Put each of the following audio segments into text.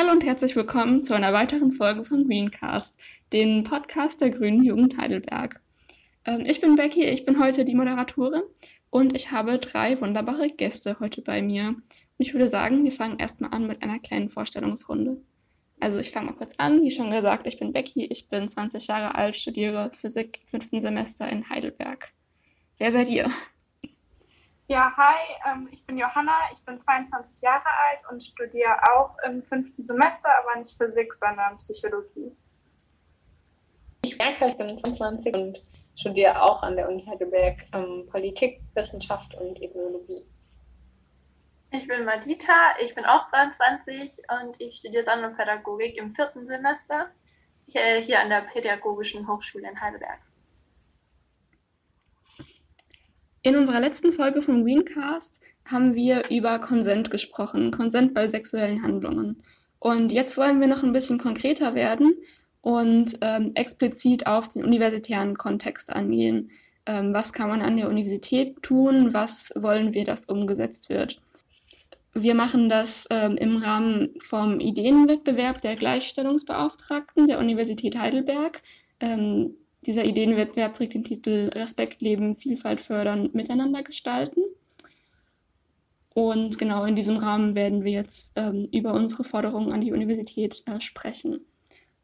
Hallo und herzlich willkommen zu einer weiteren Folge von Greencast, dem Podcast der Grünen Jugend Heidelberg. Ähm, ich bin Becky, ich bin heute die Moderatorin und ich habe drei wunderbare Gäste heute bei mir. Und ich würde sagen, wir fangen erstmal an mit einer kleinen Vorstellungsrunde. Also ich fange mal kurz an. Wie schon gesagt, ich bin Becky, ich bin 20 Jahre alt, studiere Physik im fünften Semester in Heidelberg. Wer seid ihr? Ja, hi, ähm, ich bin Johanna, ich bin 22 Jahre alt und studiere auch im fünften Semester, aber nicht Physik, sondern Psychologie. Ich merke, ich bin 22 und studiere auch an der Uni Heidelberg ähm, Politik, Wissenschaft und Ethnologie. Ich bin Madita, ich bin auch 22 und ich studiere Sonderpädagogik im vierten Semester hier, hier an der Pädagogischen Hochschule in Heidelberg. In unserer letzten Folge vom Greencast haben wir über Konsent gesprochen, Konsent bei sexuellen Handlungen. Und jetzt wollen wir noch ein bisschen konkreter werden und ähm, explizit auf den universitären Kontext angehen. Ähm, was kann man an der Universität tun? Was wollen wir, dass umgesetzt wird? Wir machen das ähm, im Rahmen vom Ideenwettbewerb der Gleichstellungsbeauftragten der Universität Heidelberg. Ähm, dieser Ideenwettbewerb trägt den Titel Respekt leben, Vielfalt fördern, miteinander gestalten. Und genau in diesem Rahmen werden wir jetzt ähm, über unsere Forderungen an die Universität äh, sprechen.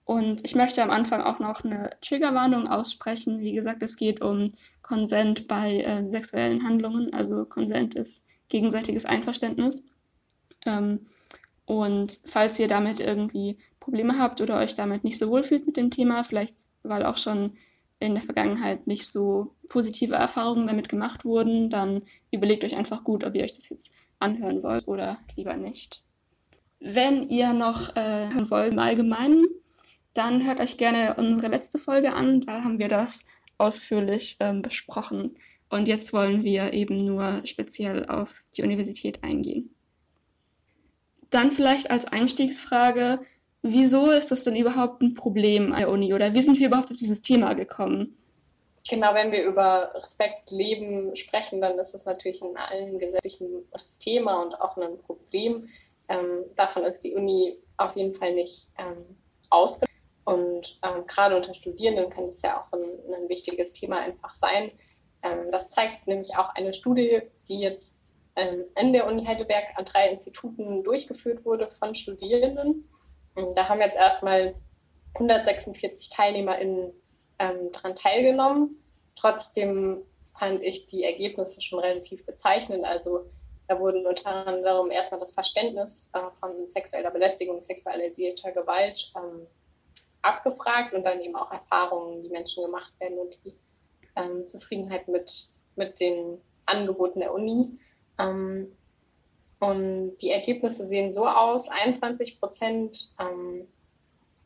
Und ich möchte am Anfang auch noch eine Triggerwarnung aussprechen. Wie gesagt, es geht um Konsent bei äh, sexuellen Handlungen. Also Konsent ist gegenseitiges Einverständnis. Ähm, und falls ihr damit irgendwie Probleme habt oder euch damit nicht so wohl fühlt mit dem Thema, vielleicht weil auch schon in der Vergangenheit nicht so positive Erfahrungen damit gemacht wurden, dann überlegt euch einfach gut, ob ihr euch das jetzt anhören wollt oder lieber nicht. Wenn ihr noch äh, hören wollt im Allgemeinen, dann hört euch gerne unsere letzte Folge an. Da haben wir das ausführlich ähm, besprochen. Und jetzt wollen wir eben nur speziell auf die Universität eingehen. Dann vielleicht als Einstiegsfrage, wieso ist das denn überhaupt ein Problem an der Uni oder wie sind wir überhaupt auf dieses Thema gekommen? Genau, wenn wir über Respekt leben sprechen, dann ist es natürlich in allen gesellschaftlichen das Thema und auch ein Problem. Ähm, davon ist die Uni auf jeden Fall nicht ähm, ausgenommen. Und ähm, gerade unter Studierenden kann es ja auch ein, ein wichtiges Thema einfach sein. Ähm, das zeigt nämlich auch eine Studie, die jetzt ähm, in der Uni Heidelberg an drei Instituten durchgeführt wurde von Studierenden. Da haben jetzt erstmal 146 TeilnehmerInnen ähm, daran teilgenommen. Trotzdem fand ich die Ergebnisse schon relativ bezeichnend. Also da wurden unter anderem erstmal das Verständnis äh, von sexueller Belästigung, sexualisierter Gewalt ähm, abgefragt und dann eben auch Erfahrungen, die Menschen gemacht werden und die ähm, Zufriedenheit mit, mit den Angeboten der Uni. Ähm, und die Ergebnisse sehen so aus: 21 Prozent ähm,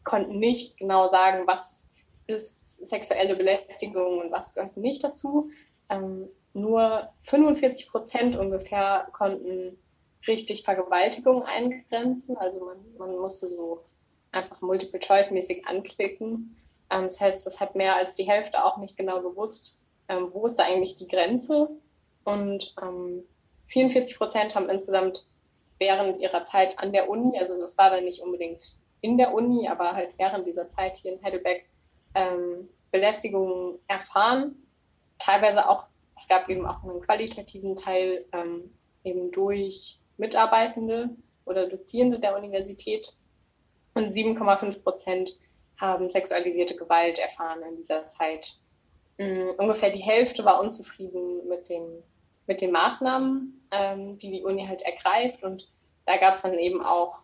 konnten nicht genau sagen, was ist sexuelle Belästigung und was gehört nicht dazu. Ähm, nur 45 Prozent ungefähr konnten richtig Vergewaltigung eingrenzen. Also man, man musste so einfach Multiple-Choice-mäßig anklicken. Ähm, das heißt, das hat mehr als die Hälfte auch nicht genau gewusst, ähm, wo ist da eigentlich die Grenze. Und ähm, 44 Prozent haben insgesamt während ihrer Zeit an der Uni, also das war dann nicht unbedingt in der Uni, aber halt während dieser Zeit hier in Heidelberg ähm, Belästigungen erfahren. Teilweise auch, es gab eben auch einen qualitativen Teil ähm, eben durch Mitarbeitende oder Dozierende der Universität. Und 7,5 Prozent haben sexualisierte Gewalt erfahren in dieser Zeit. Um, ungefähr die Hälfte war unzufrieden mit dem mit den Maßnahmen, ähm, die die Uni halt ergreift. Und da gab es dann eben auch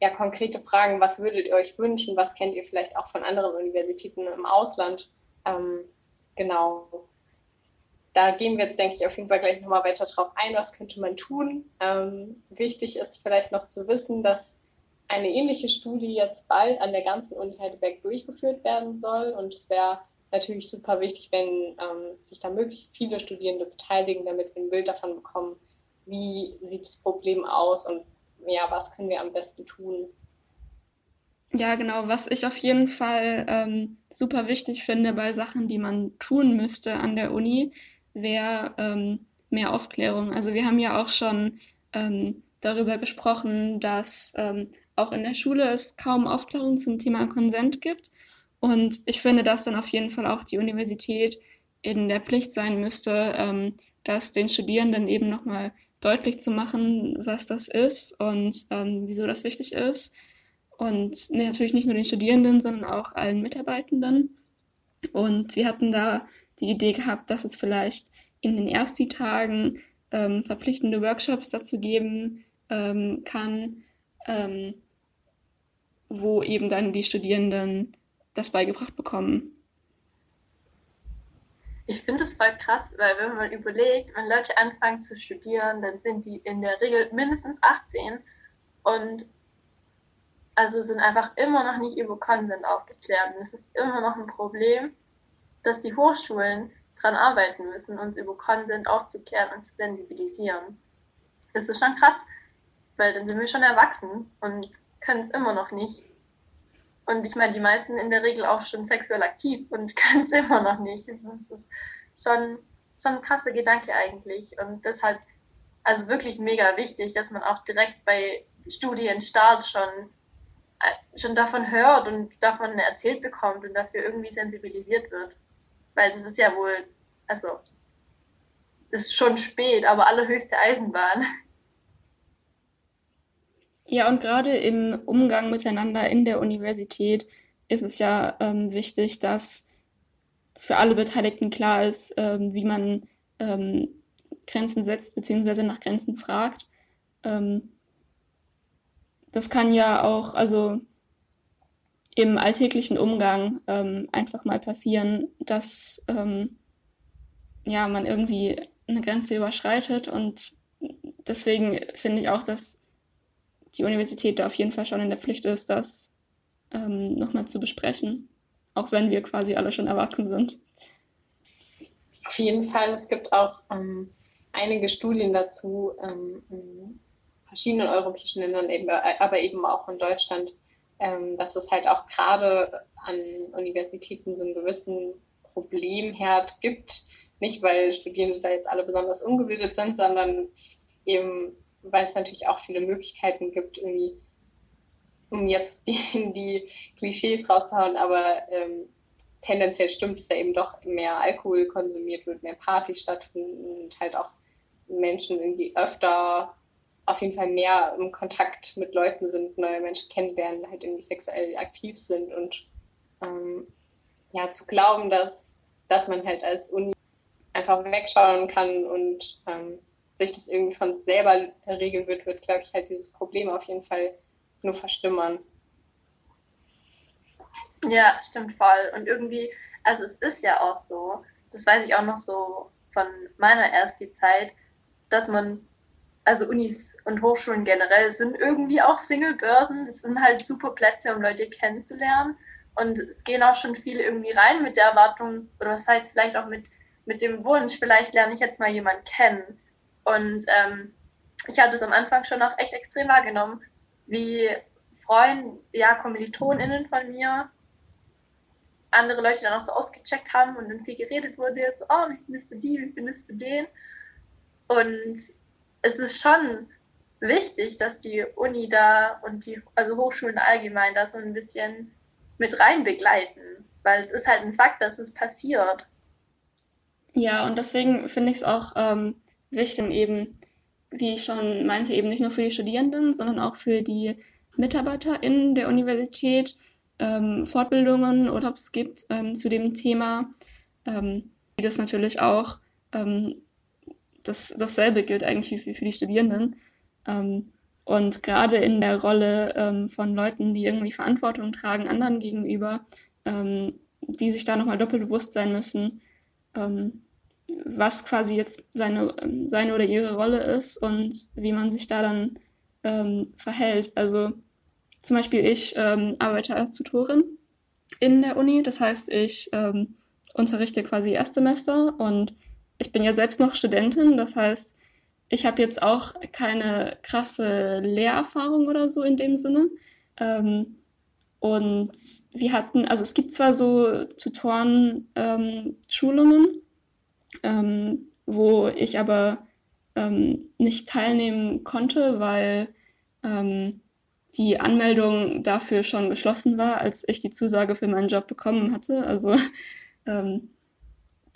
ja, konkrete Fragen, was würdet ihr euch wünschen, was kennt ihr vielleicht auch von anderen Universitäten im Ausland. Ähm, genau. Da gehen wir jetzt, denke ich, auf jeden Fall gleich nochmal weiter drauf ein, was könnte man tun. Ähm, wichtig ist vielleicht noch zu wissen, dass eine ähnliche Studie jetzt bald an der ganzen Uni Heidelberg durchgeführt werden soll. Und es wäre natürlich super wichtig, wenn ähm, sich da möglichst viele Studierende beteiligen, damit wir ein Bild davon bekommen, wie sieht das Problem aus und ja, was können wir am besten tun. Ja, genau. Was ich auf jeden Fall ähm, super wichtig finde bei Sachen, die man tun müsste an der Uni, wäre ähm, mehr Aufklärung. Also wir haben ja auch schon ähm, darüber gesprochen, dass ähm, auch in der Schule es kaum Aufklärung zum Thema Konsent gibt. Und ich finde, dass dann auf jeden Fall auch die Universität in der Pflicht sein müsste, ähm, das den Studierenden eben nochmal deutlich zu machen, was das ist und ähm, wieso das wichtig ist. Und nee, natürlich nicht nur den Studierenden, sondern auch allen Mitarbeitenden. Und wir hatten da die Idee gehabt, dass es vielleicht in den Ersti-Tagen ähm, verpflichtende Workshops dazu geben ähm, kann, ähm, wo eben dann die Studierenden das beigebracht bekommen. Ich finde es voll krass, weil wenn man überlegt, wenn Leute anfangen zu studieren, dann sind die in der Regel mindestens 18 und also sind einfach immer noch nicht über Konsent aufgeklärt. Und es ist immer noch ein Problem, dass die Hochschulen daran arbeiten müssen, uns über Konsent aufzuklären und zu sensibilisieren. Das ist schon krass, weil dann sind wir schon erwachsen und können es immer noch nicht. Und ich meine, die meisten in der Regel auch schon sexuell aktiv und können es immer noch nicht. Das ist schon, schon ein krasser Gedanke eigentlich. Und deshalb, also wirklich mega wichtig, dass man auch direkt bei Studienstart schon, äh, schon davon hört und davon erzählt bekommt und dafür irgendwie sensibilisiert wird. Weil das ist ja wohl, also, ist schon spät, aber allerhöchste Eisenbahn. Ja, und gerade im Umgang miteinander in der Universität ist es ja ähm, wichtig, dass für alle Beteiligten klar ist, ähm, wie man ähm, Grenzen setzt bzw. nach Grenzen fragt. Ähm, das kann ja auch, also im alltäglichen Umgang ähm, einfach mal passieren, dass ähm, ja, man irgendwie eine Grenze überschreitet und deswegen finde ich auch, dass die Universität da auf jeden Fall schon in der Pflicht ist, das ähm, nochmal zu besprechen, auch wenn wir quasi alle schon erwachsen sind. Auf jeden Fall, es gibt auch ähm, einige Studien dazu ähm, in verschiedenen europäischen Ländern, eben, aber eben auch in Deutschland, ähm, dass es halt auch gerade an Universitäten so einen gewissen Problemherd gibt. Nicht, weil Studierende da jetzt alle besonders ungebildet sind, sondern eben weil es natürlich auch viele Möglichkeiten gibt, irgendwie, um jetzt die, die Klischees rauszuhauen, aber ähm, tendenziell stimmt es ja eben doch, mehr Alkohol konsumiert wird, mehr Partys stattfinden und halt auch Menschen irgendwie öfter auf jeden Fall mehr im Kontakt mit Leuten sind, neue Menschen kennenlernen, halt irgendwie sexuell aktiv sind und ähm, ja, zu glauben, dass, dass man halt als Uni einfach wegschauen kann und ähm, sich das irgendwie von selber regeln wird, wird, glaube ich, halt dieses Problem auf jeden Fall nur verstimmern. Ja, stimmt voll. Und irgendwie, also es ist ja auch so, das weiß ich auch noch so von meiner ersten Zeit, dass man, also Unis und Hochschulen generell sind irgendwie auch Single-Börsen. Das sind halt super Plätze, um Leute kennenzulernen. Und es gehen auch schon viele irgendwie rein mit der Erwartung, oder was heißt vielleicht auch mit, mit dem Wunsch, vielleicht lerne ich jetzt mal jemanden kennen. Und ähm, ich hatte es am Anfang schon auch echt extrem wahrgenommen, wie Freunde, ja, KommilitonInnen von mir andere Leute dann auch so ausgecheckt haben und dann viel geredet wurde, so, oh, wie findest du die, wie findest du den? Und es ist schon wichtig, dass die Uni da und die, also Hochschulen allgemein da so ein bisschen mit rein begleiten, weil es ist halt ein Fakt, dass es passiert. Ja, und deswegen finde ich es auch ähm, wichtig eben, wie ich schon meinte, eben nicht nur für die Studierenden, sondern auch für die MitarbeiterInnen der Universität ähm, Fortbildungen oder ob es gibt ähm, zu dem Thema, ähm, wie das natürlich auch ähm, das, dasselbe gilt eigentlich für, für die Studierenden. Ähm, und gerade in der Rolle ähm, von Leuten, die irgendwie Verantwortung tragen anderen gegenüber, die sich da nochmal doppelt bewusst sein müssen, ähm, was quasi jetzt seine, seine oder ihre Rolle ist und wie man sich da dann ähm, verhält. Also zum Beispiel ich ähm, arbeite als Tutorin in der Uni, das heißt, ich ähm, unterrichte quasi Erstsemester und ich bin ja selbst noch Studentin, das heißt, ich habe jetzt auch keine krasse Lehrerfahrung oder so in dem Sinne. Ähm, und wir hatten, also es gibt zwar so Tutoren-Schulungen, ähm, wo ich aber ähm, nicht teilnehmen konnte, weil ähm, die Anmeldung dafür schon geschlossen war, als ich die Zusage für meinen Job bekommen hatte. Also ähm,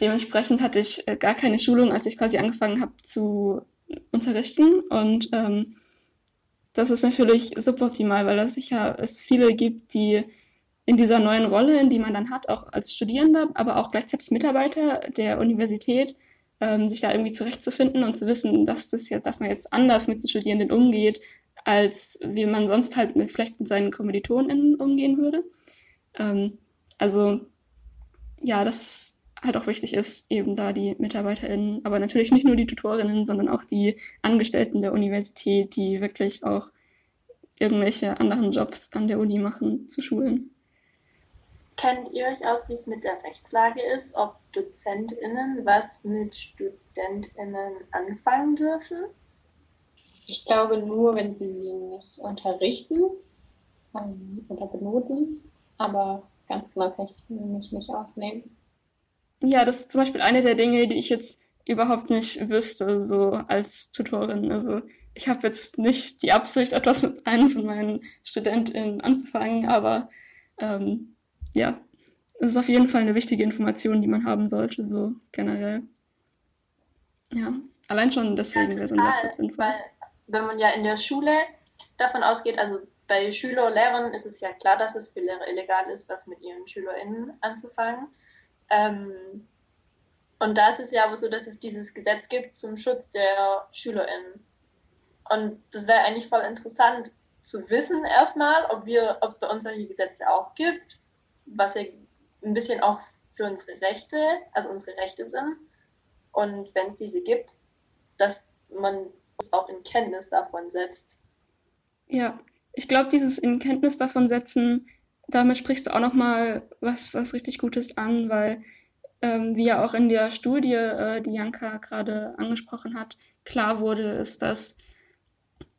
dementsprechend hatte ich äh, gar keine Schulung, als ich quasi angefangen habe zu unterrichten. Und ähm, das ist natürlich suboptimal, weil es sicher es viele gibt, die in dieser neuen Rolle, in die man dann hat, auch als Studierender, aber auch gleichzeitig Mitarbeiter der Universität, ähm, sich da irgendwie zurechtzufinden und zu wissen, dass, das ja, dass man jetzt anders mit den Studierenden umgeht, als wie man sonst halt mit, vielleicht mit seinen KommilitonInnen umgehen würde. Ähm, also ja, das halt auch wichtig ist, eben da die MitarbeiterInnen, aber natürlich nicht nur die Tutorinnen, sondern auch die Angestellten der Universität, die wirklich auch irgendwelche anderen Jobs an der Uni machen, zu schulen. Kennt ihr euch aus, wie es mit der Rechtslage ist, ob DozentInnen was mit StudentInnen anfangen dürfen? Ich glaube nur, wenn sie sie nicht unterrichten ähm, oder benoten. Aber ganz genau kann ich mich nicht ausnehmen. Ja, das ist zum Beispiel eine der Dinge, die ich jetzt überhaupt nicht wüsste, so als Tutorin. Also ich habe jetzt nicht die Absicht, etwas mit einem von meinen StudentInnen anzufangen, aber ähm, ja, es ist auf jeden Fall eine wichtige Information, die man haben sollte, so generell. Ja, allein schon deswegen wäre so ein Laptop sinnvoll. Wenn man ja in der Schule davon ausgeht, also bei Schüler, Lehrern ist es ja klar, dass es für Lehrer illegal ist, was mit ihren SchülerInnen anzufangen. Ähm, und da ist es ja aber so, dass es dieses Gesetz gibt zum Schutz der SchülerInnen. Und das wäre eigentlich voll interessant zu wissen erstmal, ob wir, ob es bei uns solche Gesetze auch gibt, was ja ein bisschen auch für unsere Rechte, also unsere Rechte sind. Und wenn es diese gibt, dass man auch in Kenntnis davon setzt. Ja, ich glaube, dieses in Kenntnis davon setzen, damit sprichst du auch nochmal was, was richtig Gutes an, weil ähm, wie ja auch in der Studie, äh, die Janka gerade angesprochen hat, klar wurde, ist, dass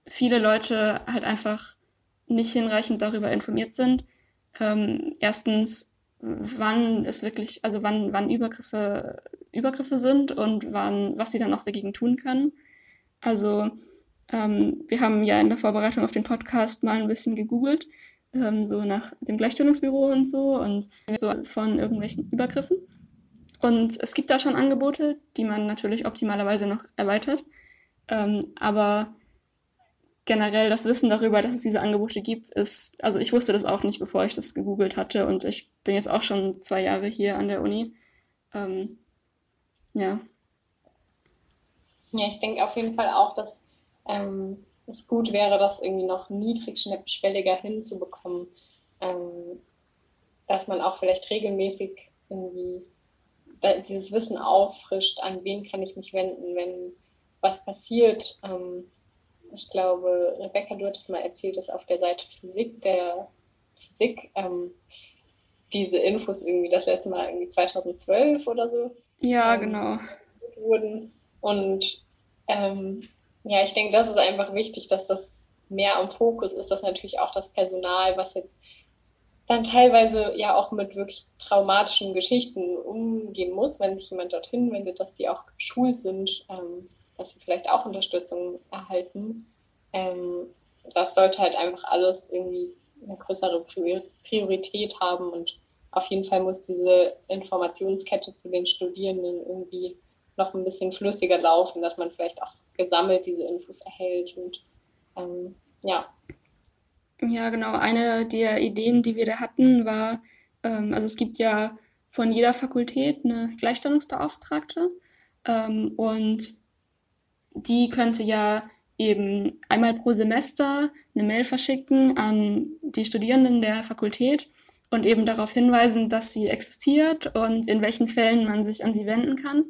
viele Leute halt einfach nicht hinreichend darüber informiert sind. Ähm, erstens, wann es wirklich, also wann, wann Übergriffe Übergriffe sind und wann, was sie dann auch dagegen tun können. Also ähm, wir haben ja in der Vorbereitung auf den Podcast mal ein bisschen gegoogelt, ähm, so nach dem Gleichstellungsbüro und so und so von irgendwelchen Übergriffen. Und es gibt da schon Angebote, die man natürlich optimalerweise noch erweitert. Ähm, aber generell das Wissen darüber, dass es diese Angebote gibt, ist, also ich wusste das auch nicht, bevor ich das gegoogelt hatte und ich bin jetzt auch schon zwei Jahre hier an der Uni. Ähm, ja. Ja, ich denke auf jeden Fall auch, dass ähm, es gut wäre, das irgendwie noch niedrigschwelliger hinzubekommen, ähm, dass man auch vielleicht regelmäßig irgendwie dieses Wissen auffrischt, an wen kann ich mich wenden, wenn was passiert. Ähm, ich glaube, Rebecca, du hattest mal erzählt, dass auf der Seite Physik der Physik ähm, diese Infos irgendwie das letzte Mal irgendwie 2012 oder so. Ja, ähm, genau. Wurden. Und ähm, ja, ich denke, das ist einfach wichtig, dass das mehr am Fokus ist, dass natürlich auch das Personal, was jetzt dann teilweise ja auch mit wirklich traumatischen Geschichten umgehen muss, wenn sich jemand dorthin wendet, dass die auch geschult sind, ähm, dass sie vielleicht auch Unterstützung erhalten. Ähm, das sollte halt einfach alles irgendwie eine größere Priorität haben und auf jeden Fall muss diese Informationskette zu den Studierenden irgendwie noch ein bisschen flüssiger laufen, dass man vielleicht auch gesammelt diese Infos erhält und ähm, ja. Ja, genau. Eine der Ideen, die wir da hatten, war, ähm, also es gibt ja von jeder Fakultät eine Gleichstellungsbeauftragte ähm, und die könnte ja eben einmal pro Semester eine Mail verschicken an die Studierenden der Fakultät und eben darauf hinweisen, dass sie existiert und in welchen Fällen man sich an sie wenden kann.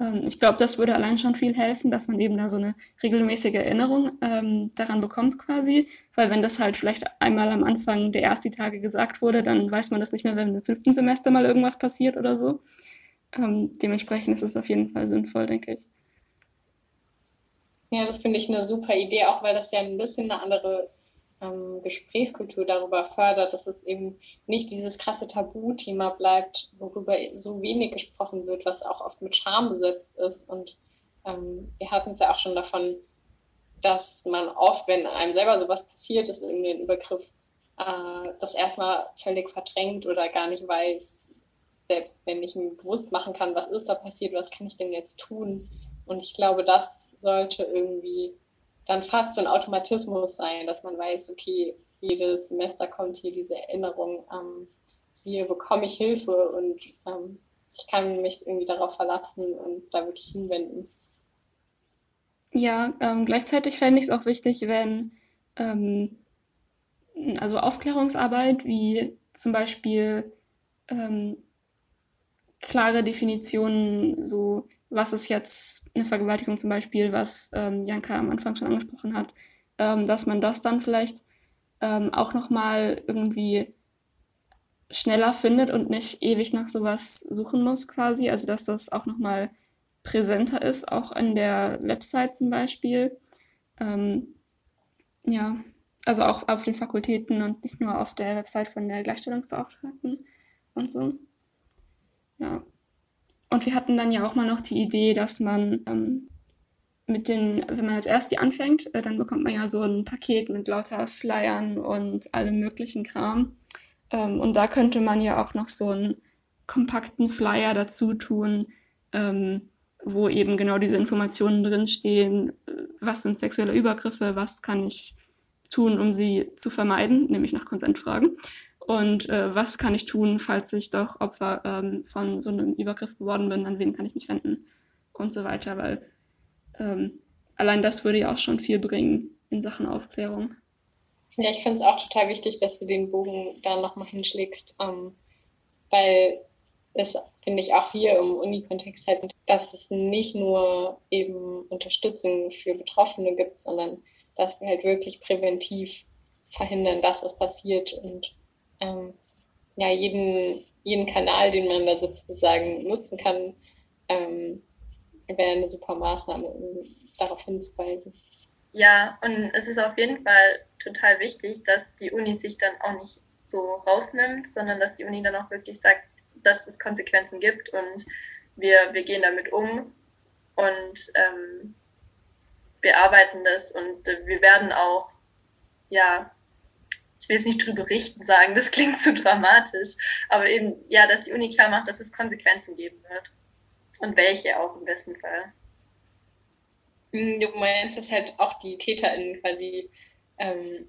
Ähm, ich glaube, das würde allein schon viel helfen, dass man eben da so eine regelmäßige Erinnerung ähm, daran bekommt quasi, weil wenn das halt vielleicht einmal am Anfang der ersten Tage gesagt wurde, dann weiß man das nicht mehr, wenn im fünften Semester mal irgendwas passiert oder so. Ähm, dementsprechend ist es auf jeden Fall sinnvoll, denke ich. Ja, das finde ich eine super Idee, auch weil das ja ein bisschen eine andere ähm, Gesprächskultur darüber fördert, dass es eben nicht dieses krasse Tabuthema bleibt, worüber so wenig gesprochen wird, was auch oft mit Scham besetzt ist und ähm, wir hatten es ja auch schon davon, dass man oft, wenn einem selber sowas passiert ist, irgendwie ein Übergriff, äh, das erstmal völlig verdrängt oder gar nicht weiß, selbst wenn ich mir bewusst machen kann, was ist da passiert, was kann ich denn jetzt tun. Und ich glaube, das sollte irgendwie dann fast so ein Automatismus sein, dass man weiß, okay, jedes Semester kommt hier diese Erinnerung, ähm, hier bekomme ich Hilfe und ähm, ich kann mich irgendwie darauf verlassen und da wirklich hinwenden. Ja, ähm, gleichzeitig fände ich es auch wichtig, wenn ähm, also Aufklärungsarbeit wie zum Beispiel ähm, klare Definitionen, so was ist jetzt eine Vergewaltigung zum Beispiel, was ähm, Janka am Anfang schon angesprochen hat, ähm, dass man das dann vielleicht ähm, auch nochmal irgendwie schneller findet und nicht ewig nach sowas suchen muss quasi. Also dass das auch nochmal präsenter ist, auch an der Website zum Beispiel. Ähm, ja, also auch auf den Fakultäten und nicht nur auf der Website von der Gleichstellungsbeauftragten und so. Ja. Und wir hatten dann ja auch mal noch die Idee, dass man ähm, mit den, wenn man als erst die anfängt, äh, dann bekommt man ja so ein Paket mit lauter Flyern und allem möglichen Kram. Ähm, und da könnte man ja auch noch so einen kompakten Flyer dazu tun, ähm, wo eben genau diese Informationen drinstehen, äh, was sind sexuelle Übergriffe, was kann ich tun, um sie zu vermeiden, nämlich nach Konsent fragen. Und äh, was kann ich tun, falls ich doch Opfer ähm, von so einem Übergriff geworden bin, an wen kann ich mich wenden und so weiter, weil ähm, allein das würde ja auch schon viel bringen in Sachen Aufklärung. Ja, ich finde es auch total wichtig, dass du den Bogen da nochmal hinschlägst, ähm, weil es, finde ich, auch hier im Uni-Kontext halt, dass es nicht nur eben Unterstützung für Betroffene gibt, sondern dass wir halt wirklich präventiv verhindern, dass was passiert und ähm, ja, jeden, jeden Kanal, den man da sozusagen nutzen kann, ähm, wäre eine super Maßnahme, um darauf hinzuweisen. Ja, und es ist auf jeden Fall total wichtig, dass die Uni sich dann auch nicht so rausnimmt, sondern dass die Uni dann auch wirklich sagt, dass es Konsequenzen gibt und wir, wir gehen damit um und ähm, bearbeiten das und wir werden auch, ja, ich will jetzt nicht drüber richten sagen, das klingt zu dramatisch, aber eben, ja, dass die Uni klar macht, dass es Konsequenzen geben wird. Und welche auch im besten Fall. Hm, du meinst, dass halt auch die TäterInnen quasi ähm,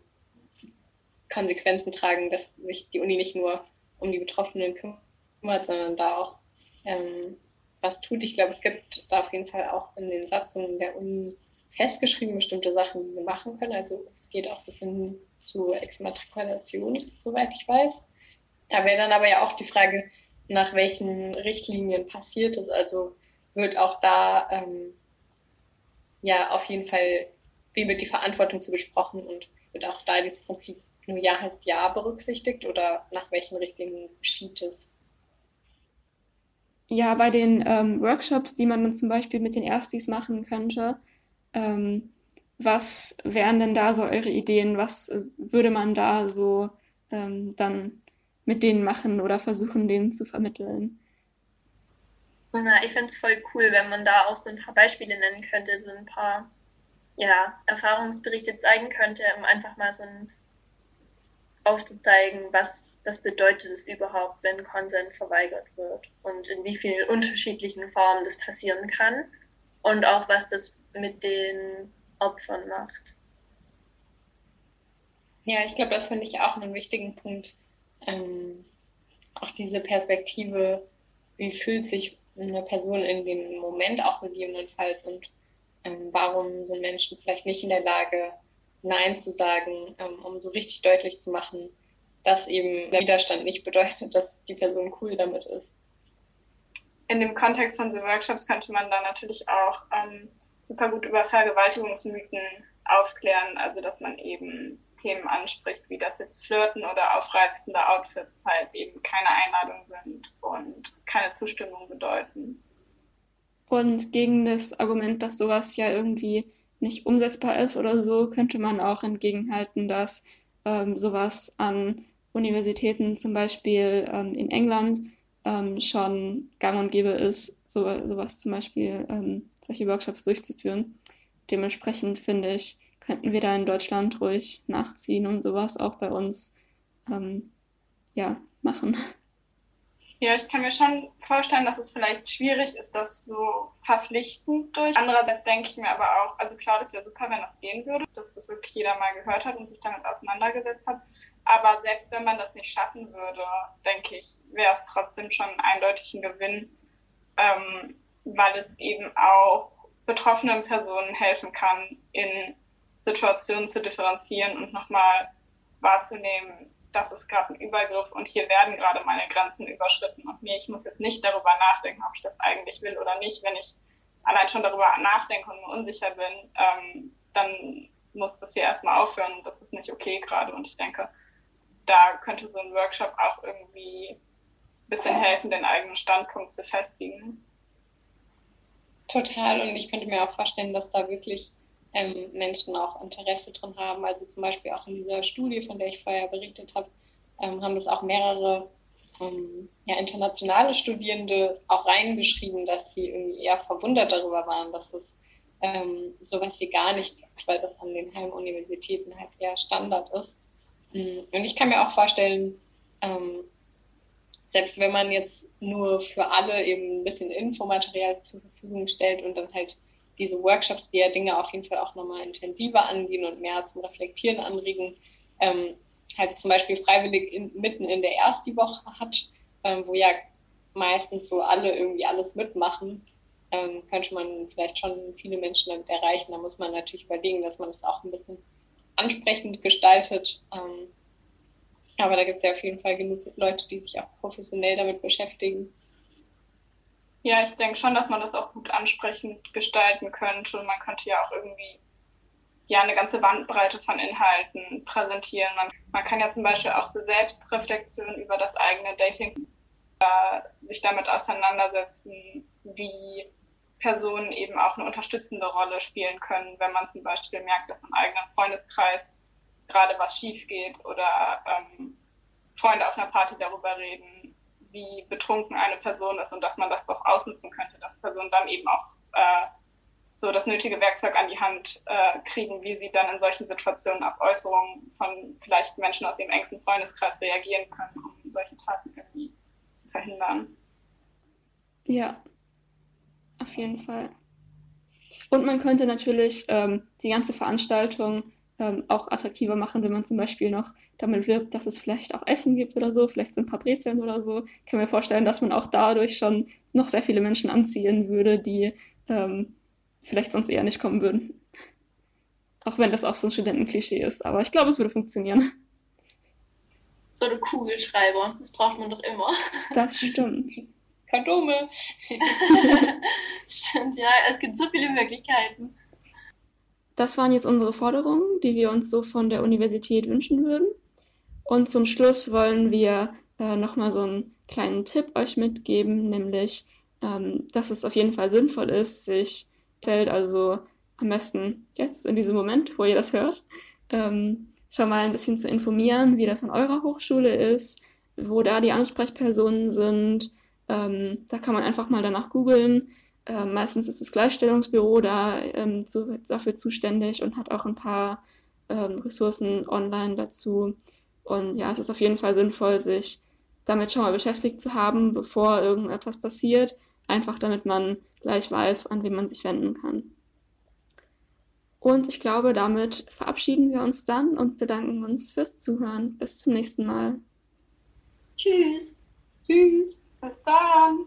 Konsequenzen tragen, dass sich die Uni nicht nur um die Betroffenen kümmert, sondern da auch ähm, was tut. Ich glaube, es gibt da auf jeden Fall auch in den Satzungen der Uni festgeschrieben bestimmte Sachen, die sie machen können. Also es geht auch bis hin zur Exmatrikulation, soweit ich weiß. Da wäre dann aber ja auch die Frage, nach welchen Richtlinien passiert es. Also wird auch da ähm, ja auf jeden Fall, wie wird die Verantwortung zu besprochen und wird auch da dieses Prinzip nur Ja heißt Ja berücksichtigt oder nach welchen Richtlinien geschieht es? Ja, bei den ähm, Workshops, die man dann zum Beispiel mit den Erstis machen könnte, ähm, was wären denn da so eure Ideen? Was äh, würde man da so ähm, dann mit denen machen oder versuchen, denen zu vermitteln? Na, ich finde es voll cool, wenn man da auch so ein paar Beispiele nennen könnte, so ein paar ja, Erfahrungsberichte zeigen könnte, um einfach mal so ein aufzuzeigen, was das bedeutet es überhaupt, wenn Konsent verweigert wird und in wie vielen unterschiedlichen Formen das passieren kann und auch was das mit den Opfern macht. Ja, ich glaube, das finde ich auch einen wichtigen Punkt. Ähm, auch diese Perspektive, wie fühlt sich eine Person in dem Moment auch gegebenenfalls und ähm, warum sind Menschen vielleicht nicht in der Lage, Nein zu sagen, ähm, um so richtig deutlich zu machen, dass eben der Widerstand nicht bedeutet, dass die Person cool damit ist. In dem Kontext von so Workshops könnte man dann natürlich auch ähm, super gut über Vergewaltigungsmythen aufklären, also dass man eben Themen anspricht, wie das jetzt Flirten oder aufreizende Outfits halt eben keine Einladung sind und keine Zustimmung bedeuten. Und gegen das Argument, dass sowas ja irgendwie nicht umsetzbar ist oder so, könnte man auch entgegenhalten, dass ähm, sowas an Universitäten zum Beispiel ähm, in England ähm, schon gang und gäbe ist, so, sowas zum Beispiel, ähm, solche Workshops durchzuführen. Dementsprechend finde ich, könnten wir da in Deutschland ruhig nachziehen und sowas auch bei uns ähm, ja, machen. Ja, ich kann mir schon vorstellen, dass es vielleicht schwierig ist, das so verpflichtend durch. Andererseits denke ich mir aber auch, also klar, das wäre super, wenn das gehen würde, dass das wirklich jeder mal gehört hat und sich damit auseinandergesetzt hat. Aber selbst wenn man das nicht schaffen würde, denke ich, wäre es trotzdem schon eindeutig ein Gewinn, ähm, weil es eben auch betroffenen Personen helfen kann, in Situationen zu differenzieren und nochmal wahrzunehmen, das ist gerade ein Übergriff und hier werden gerade meine Grenzen überschritten und mir, ich muss jetzt nicht darüber nachdenken, ob ich das eigentlich will oder nicht. Wenn ich allein schon darüber nachdenke und mir unsicher bin, ähm, dann muss das hier erstmal aufhören das ist nicht okay gerade. Und ich denke, da könnte so ein Workshop auch irgendwie bisschen helfen, den eigenen Standpunkt zu festigen. Total. Und ich könnte mir auch vorstellen, dass da wirklich ähm, Menschen auch Interesse drin haben. Also zum Beispiel auch in dieser Studie, von der ich vorher berichtet habe, ähm, haben das auch mehrere ähm, ja, internationale Studierende auch reingeschrieben, dass sie irgendwie eher verwundert darüber waren, dass es ähm, sowas hier gar nicht gibt, weil das an den Heimuniversitäten halt eher Standard ist. Mm, und ich kann mir auch vorstellen, ähm, selbst wenn man jetzt nur für alle eben ein bisschen Infomaterial zur Verfügung stellt und dann halt diese Workshops, die ja Dinge auf jeden Fall auch nochmal intensiver angehen und mehr zum Reflektieren anregen, ähm, halt zum Beispiel freiwillig in, mitten in der ersten Woche hat, ähm, wo ja meistens so alle irgendwie alles mitmachen, ähm, könnte man vielleicht schon viele Menschen damit erreichen. Da muss man natürlich überlegen, dass man das auch ein bisschen ansprechend gestaltet. Ähm, aber da gibt es ja auf jeden Fall genug Leute, die sich auch professionell damit beschäftigen. Ja, ich denke schon, dass man das auch gut ansprechend gestalten könnte. Man könnte ja auch irgendwie ja eine ganze Bandbreite von Inhalten präsentieren. Man, man kann ja zum Beispiel auch zur Selbstreflexion über das eigene Dating äh, sich damit auseinandersetzen, wie Personen eben auch eine unterstützende Rolle spielen können, wenn man zum Beispiel merkt, dass im eigenen Freundeskreis gerade was schief geht oder ähm, Freunde auf einer Party darüber reden, wie betrunken eine Person ist und dass man das doch ausnutzen könnte, dass Personen dann eben auch äh, so das nötige Werkzeug an die Hand äh, kriegen, wie sie dann in solchen Situationen auf Äußerungen von vielleicht Menschen aus ihrem engsten Freundeskreis reagieren können, um solche Taten irgendwie zu verhindern. Ja, auf jeden Fall. Und man könnte natürlich ähm, die ganze Veranstaltung ähm, auch attraktiver machen, wenn man zum Beispiel noch damit wirbt, dass es vielleicht auch Essen gibt oder so, vielleicht so ein paar Brezeln oder so. Ich kann mir vorstellen, dass man auch dadurch schon noch sehr viele Menschen anziehen würde, die ähm, vielleicht sonst eher nicht kommen würden. Auch wenn das auch so ein Studentenklischee ist, aber ich glaube, es würde funktionieren. So eine Kugelschreiber, das braucht man doch immer. Das stimmt. Kondome. stimmt, ja, es gibt so viele Möglichkeiten. Das waren jetzt unsere Forderungen, die wir uns so von der Universität wünschen würden. Und zum Schluss wollen wir äh, nochmal so einen kleinen Tipp euch mitgeben, nämlich, ähm, dass es auf jeden Fall sinnvoll ist, sich fällt, also am besten jetzt in diesem Moment, wo ihr das hört, ähm, schon mal ein bisschen zu informieren, wie das an eurer Hochschule ist, wo da die Ansprechpersonen sind. Ähm, da kann man einfach mal danach googeln. Äh, meistens ist das Gleichstellungsbüro da ähm, so, dafür zuständig und hat auch ein paar ähm, Ressourcen online dazu. Und ja, es ist auf jeden Fall sinnvoll, sich damit schon mal beschäftigt zu haben, bevor irgendetwas passiert. Einfach damit man gleich weiß, an wen man sich wenden kann. Und ich glaube, damit verabschieden wir uns dann und bedanken uns fürs Zuhören. Bis zum nächsten Mal. Tschüss. Tschüss. Bis dann.